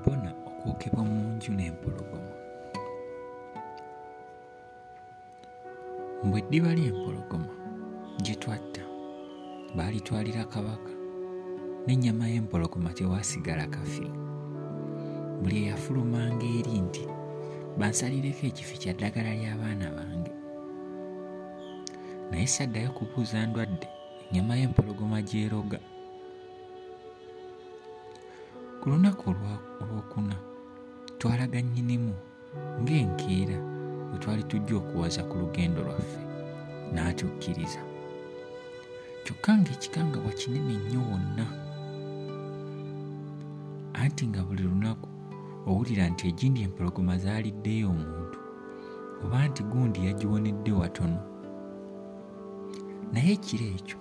mpona okwokebwa mu nju n'empologoma. Mbwe ddiba ly'empologoma gye twatta baalitwalira kabaka n'ennyama y'empologoma tewaasigala kafi buli eyafulumanga eri nti bansalireko ekifi kya ddagala ly'abaana bange. Naye saddayo kubuuza ndwadde ennyama y'empologoma gyeroga ku lunaku olwokuna twalaga nnyinimu ng'enkeera bwe twali tujja okuwaza ku lugendo lwaffe n'atukkiriza. Kyokka ng'ekikangabwa kinene nnyo wonna. Anti nga buli lunaku owulira nti egindi empologoma zaaliddeyo omuntu oba nti gundi yagiwonedde watono. Naye ekiro ekyo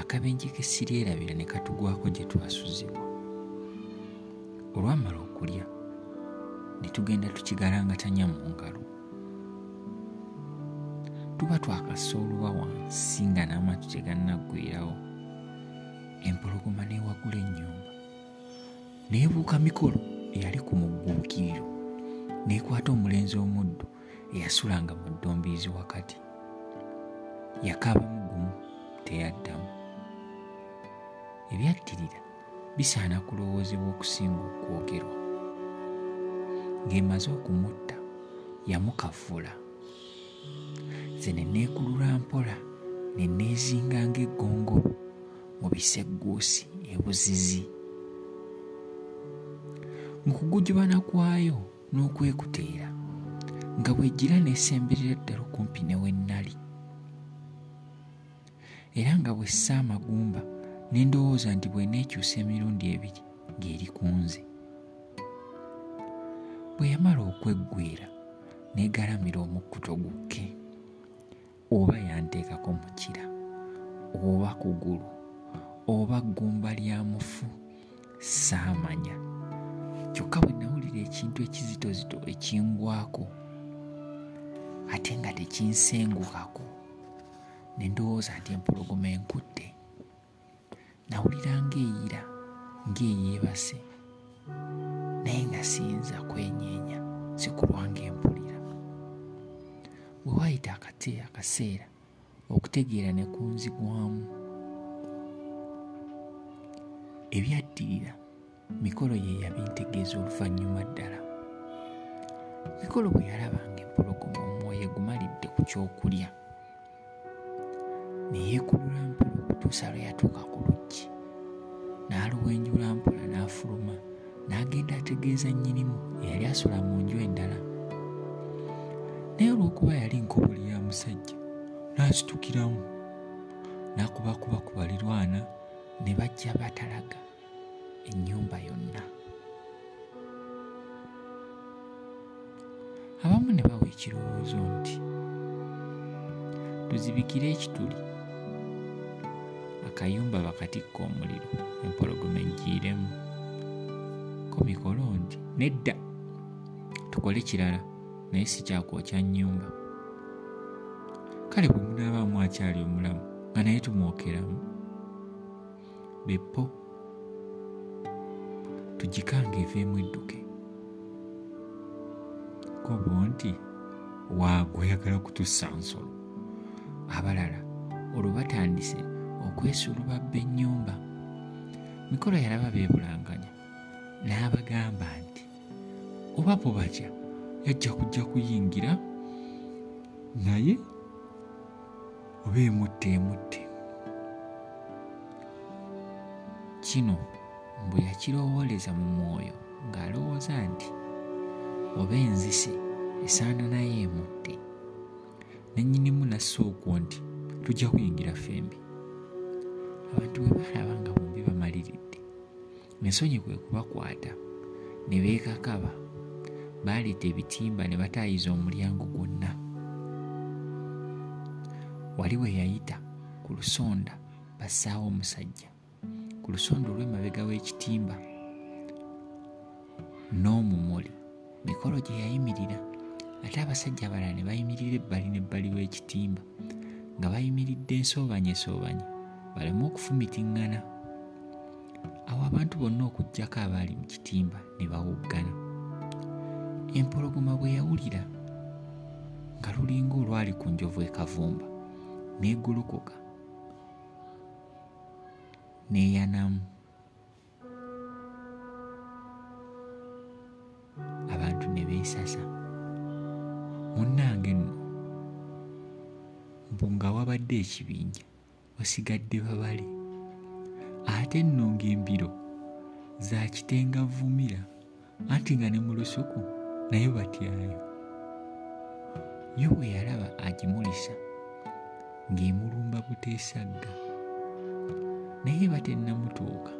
akabenje ke siryerabira ne katugwako gye twasuzibwa olwamala okulya ne tugenda tukigalangatanya mu ngalo tuba twakassa oluba wansi nga n'amatu tegannaggwirawo empologoma neewagula ennyumba. Neebuuka mikolo eyali ku mugguukiriro n'ekwata omulenzi omuddo eyasulanga mu ddombiizi wakati. Yakaabamu gumu teyaddamu. Ebyaddirira bisaana kulowoozebwa okusinga okwogerwa. Ng'emaze okumutta yamukavula ze ne neekulula mpola ne neezinga ng'eggongolo mu bisegguusi ebuzizi. Mu kugujubana kwayo n'okwekuteera nga bw'ejjira n'esemberera ddala okumpi ne wennali era nga bw'essa amagumba ne ndowooza nti bw'eneekyusa emirundi ebiri ng'eri ku nze. Bwe yamala okweggwera n'egalamira omukkuto gukke oba yanteekako mukira oba kugulu oba ggumba lya mufu saamanya kyokka bwe nawulira ekintu ekizitozito ekingwako ate nga tekinsengukako ne ndowooza nti empologoma enkudde nawulira ng'eyira ng'eyeebase naye nga siyinza kwenyeenya sikulwanga empulira bwe waayita akate akaseera okutegeera ne kunzigwamu ebyaddirira mikolo ye yabintegeeza oluvannyuma ddala. Mikolo bwe yalabanga empologoma omwoyo egumalidde ku kyokulya. Ne yeekulula mpola okutuusa lwe yatuuka ku luggi. N'aluwenjula mpola n'afuluma n'agenda ategeeza nnyinimu eyali asula mu nju endala. Naye olw'okuba yali nkobuli ya musajja n'akitukiramu n'akubakuba ku balirwana ne bajja batalaga ennyumba yonna. Abamu ne bawa ekirowoozo nti tuzibikire ekituli akayumba bakatikka omuliro empologoma egiiremu ko mikolo nti nedda tukole kirala naye si kyakwokya nnyumba. Kale bwe munaabaamu akyali omulamu nga naye tumwokeramu. Beppo tugikanga eveemu edduke. Kobo nti waagwe oyagala kutussa nsolo. Abalala olwo batandise okwesulubabba ennyumba mikolo yalaba beebulanganya n'abagamba nti oba bo batya yajja kujja kuyingira naye oba emutte emutte. Kino mbwe yakirowooleza mu mwoyo ng'alowooza nti oba enzise esaana naye emutte. Nennyinimu nassa okwo nti tujja kuyingira fembi abantu bwe baalaba nga bombi bamaliridde. Ensonyi kwe kubakwata ne beekakaba baaleeta ebitimba ne bataayiza omulyango gwonna. Wali we yayita ku lusonda bassaawo omusajja. Ku lusonda olw'emabega w'ekitimba n'omumuli mikolo gye yayimirira. Ate abasajja abalala ne bayimirira ebbali n'ebbali w'ekitimba nga bayimiridde ensoobanye soobanye baleme okufumitiŋŋana awo abantu bonna okugjako abaali mu kitimba ne bawoggana empologoma bwe yawulira nga lulinga olwali ku njovu ekavumba n'egolokoka n'eyanamu. Abantu ne beesasa. Munnange nno mbu nga wabadde ekibinja wasigadde babale. Ate nno ng'embiro za kitengavumira anti nga ne mu lusuku naye batyayo. Yo bwe yalaba agimulisa ng'emulumba buteesagga naye batennamutuuka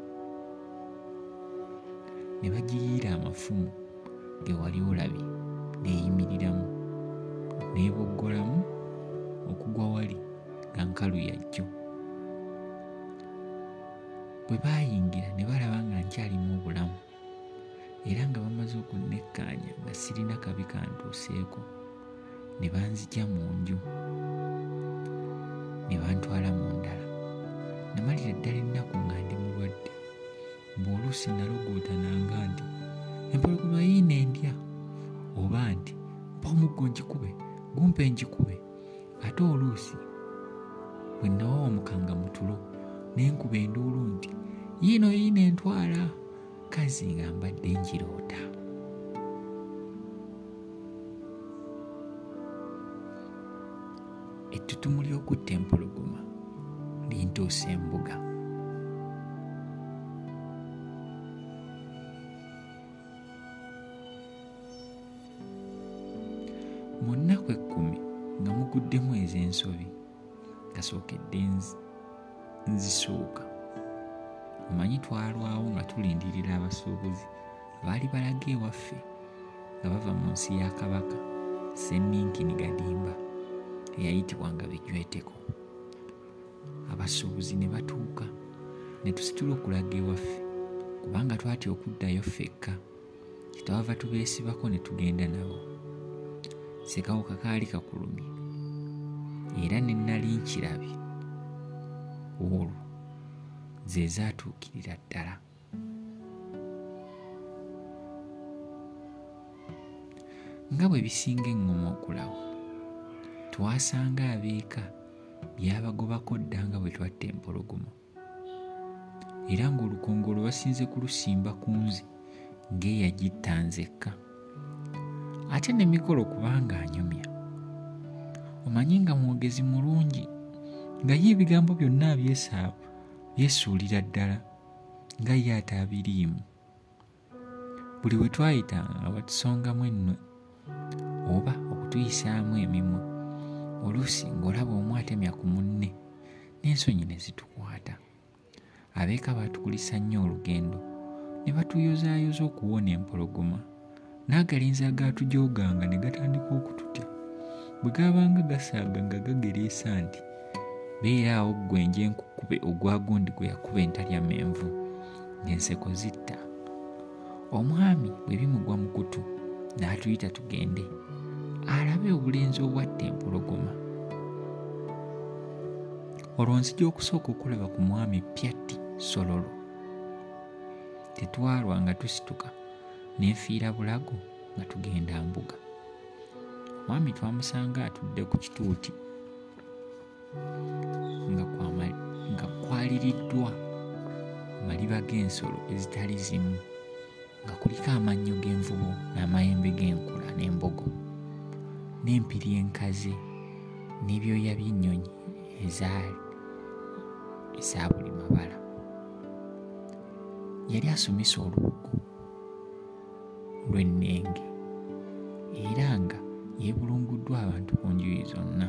ne bagiyiira amafumu ge wali olabye neeyimiriramu neeboggolamu okugwa wali nga nkalu yajjo bwe baayingira ne balaba nga nkyalimu obulamu era nga bamaze okunnekkaanya nga sirina kabi kantuuseeko ne banzija mu nju ne bantwala mu ndala. Namalira ddala ennaku nga ndi mulwadde ng'oluusi nalogootananga nti empologoma yiina endya oba nti mpa omuggo ngikube gumpe ngikube ate oluusi bwe nawa omukanga mu tulo nenkuba enduulu nti yiino yiina entwala kazi nga mbadde ngiroota. Ettutumu ly'okutta empologoma lintuusa embuga. Mu nnaku ekkumi nga muguddemu ez'ensobi kasookedde nzi- nzisuuka. Omanyi twalwawo nga tulindirira abasuubuzi baali balaga ewaffe nga bava mu nsi ya kabaka seminkini gadimba eyayitibwanga bijweteko. Abasuubuzi ne batuuka ne tusitula okulaga ewaffe kubanga twatya okuddayo ffekka kitawava tubeesibako ne tugenda nabo. Sekawuka kaali kakulumye era ne nali nkirabye olwo ze zaatuukirira ddala. Nga bwe bisinga eŋŋoma okulawo twasanga abeeka byabagobako dda nga bwe twatta empologoma. Era ng'olukongolo basinze kulusimba ku nzi ng'eyagitta nzekka. Ate n'emikolo kubanga anyumya. Omanyi nga mwogezi mulungi nga ye ebigambo byonna abyesaaba byesuulira ddala nga ye ate abiriimu. Buli we twayitanga nga batusongamu ennwe oba okutuyisaamu emimwa oluusi ng'olaba omu atemya ku munne n'ensonyi ne zitukwata. Abeeka baatukulisa nnyo olugendo ne batuyozaayoza okuwona empologoma n'agalinzi agaatujooganga ne gatandika okututya. Bwe gaabanga gasaaga nga gagereesa nti beeraawo ggwe nje nkukube ogwa gundi gwe yakuba entalya menvu ng'enseko zitta. Omwami bwe bimugwa mu kutu n'atuyita tugende alabe obulenzi obwatta empologoma. Olwo nzija okusooka okulaba ku mwami pyatti sololo. Tetwalwa nga tusituka n'enfiira bulago nga tugenda mbuga. Omwami twamusanga atudde ku kituuti nga kwaliriddwa maliba g'ensolo ezitali zimu nga kuliko amannyo g'envubu n'amayembe g'enkula n'embogo n'empiri enkaze n'ebyoya by'ennyonyi eza buli mabala. Yali asomesa olubugo lw'ennenge era nga yeebulunguddwa abantu ku njuyi zonna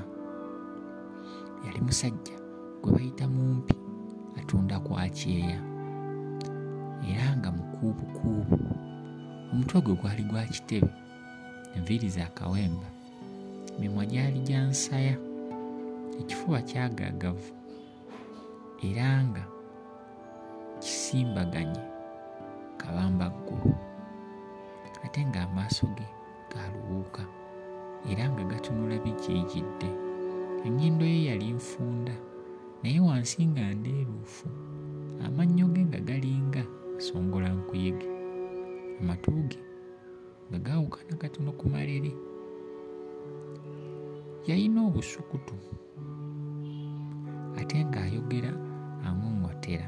yali musajja gwe bayita mumpi atunda kwa kyeya era nga mukuubukuubu omutwe gwe gwali gwa kitebe enviiri za kawemba emimwa gyali gya nsaya ekifuba kyagaagavu era nga kisimbaganye kabambaggulu ate ng'amaaso ge galuwuuka era nga gatunula bijiijidde ennyindo ye yali nfunda naye wansi nga ndeeruufu amannyo ge nga galinga kasongola nkuyege. Amatu ge nga gaawukana katono ku malere yalina obusukutu ate ng'ayogera aŋoŋotera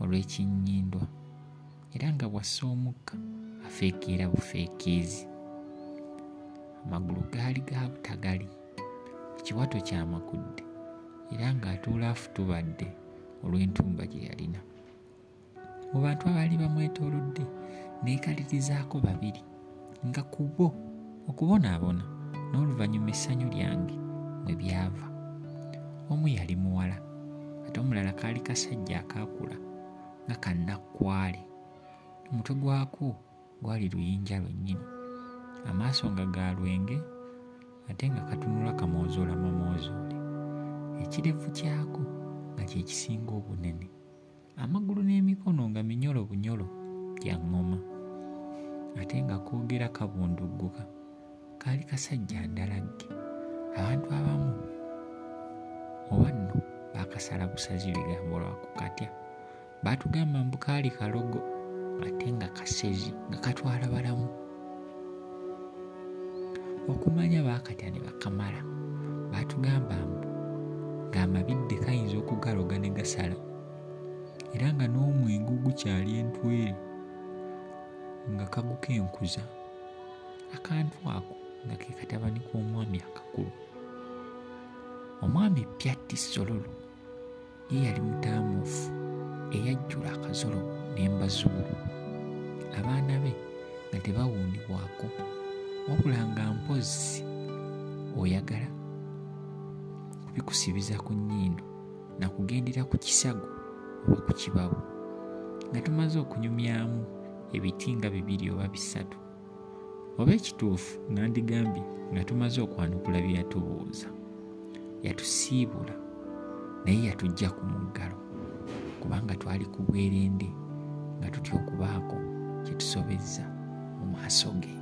olw'ekinnyindwa era nga bwassa omukka afeekeera bufeekeezi. Amagulu gaali ga butagali ekiwato kyamakudde era ng'atuula afutubadde olw'entumba gye yalina. Mu bantu abaali bamwetoolodde neekalirizaako babiri nga ku bo okubonaabona n'oluvannyuma essanyu lyange mwe byava. Omu yali muwala ate omulala kaali kasajja akaakula nga kannakkwale omutwe gwako gwali luyinja lwennyini amaaso nga ga lwenge ate nga katunula kamoozoola mamoozoole ekirevu kyako nga kye kisinga obunene. Amagulu n'emikono nga minyolo bunyolo bya ŋŋoma. Ate nga koogera kabundugguka kaali kasajja ndalagge abantu abamu oba nno baakasala busazi bigambo lwako katya baatugamba mbu kaali kalogo ate nga kasezi nga katwala balamu okumanya baakatya ne bakamala? Baatugamba mbu ng'amabidde kayinza okugaloga ne gasala. Era nga n'omwenge ogukyali entwere nga kagukenkuza akantu ako nga ke katabani k'omwami akakulu. Omwami pyatti sololo ye yali mutaamuufu eyajjula akazolobo n'embazuulu abaana be nga tebawuundibwako wabula nga mpozzi oyagala kubikusibiza ku nnyindo nakugendera ku kisago oba ku kibabu nga tumaze okunyumyamu ebiti nga bibiri oba bisatu oba ekituufu nga ndigambye nga tumaze okwanukula bye yatubuuza yatusiibula naye yatujja ku muggalo kubanga twali ku bwerende nga tutya okubaako kye tusobezza mu maaso ge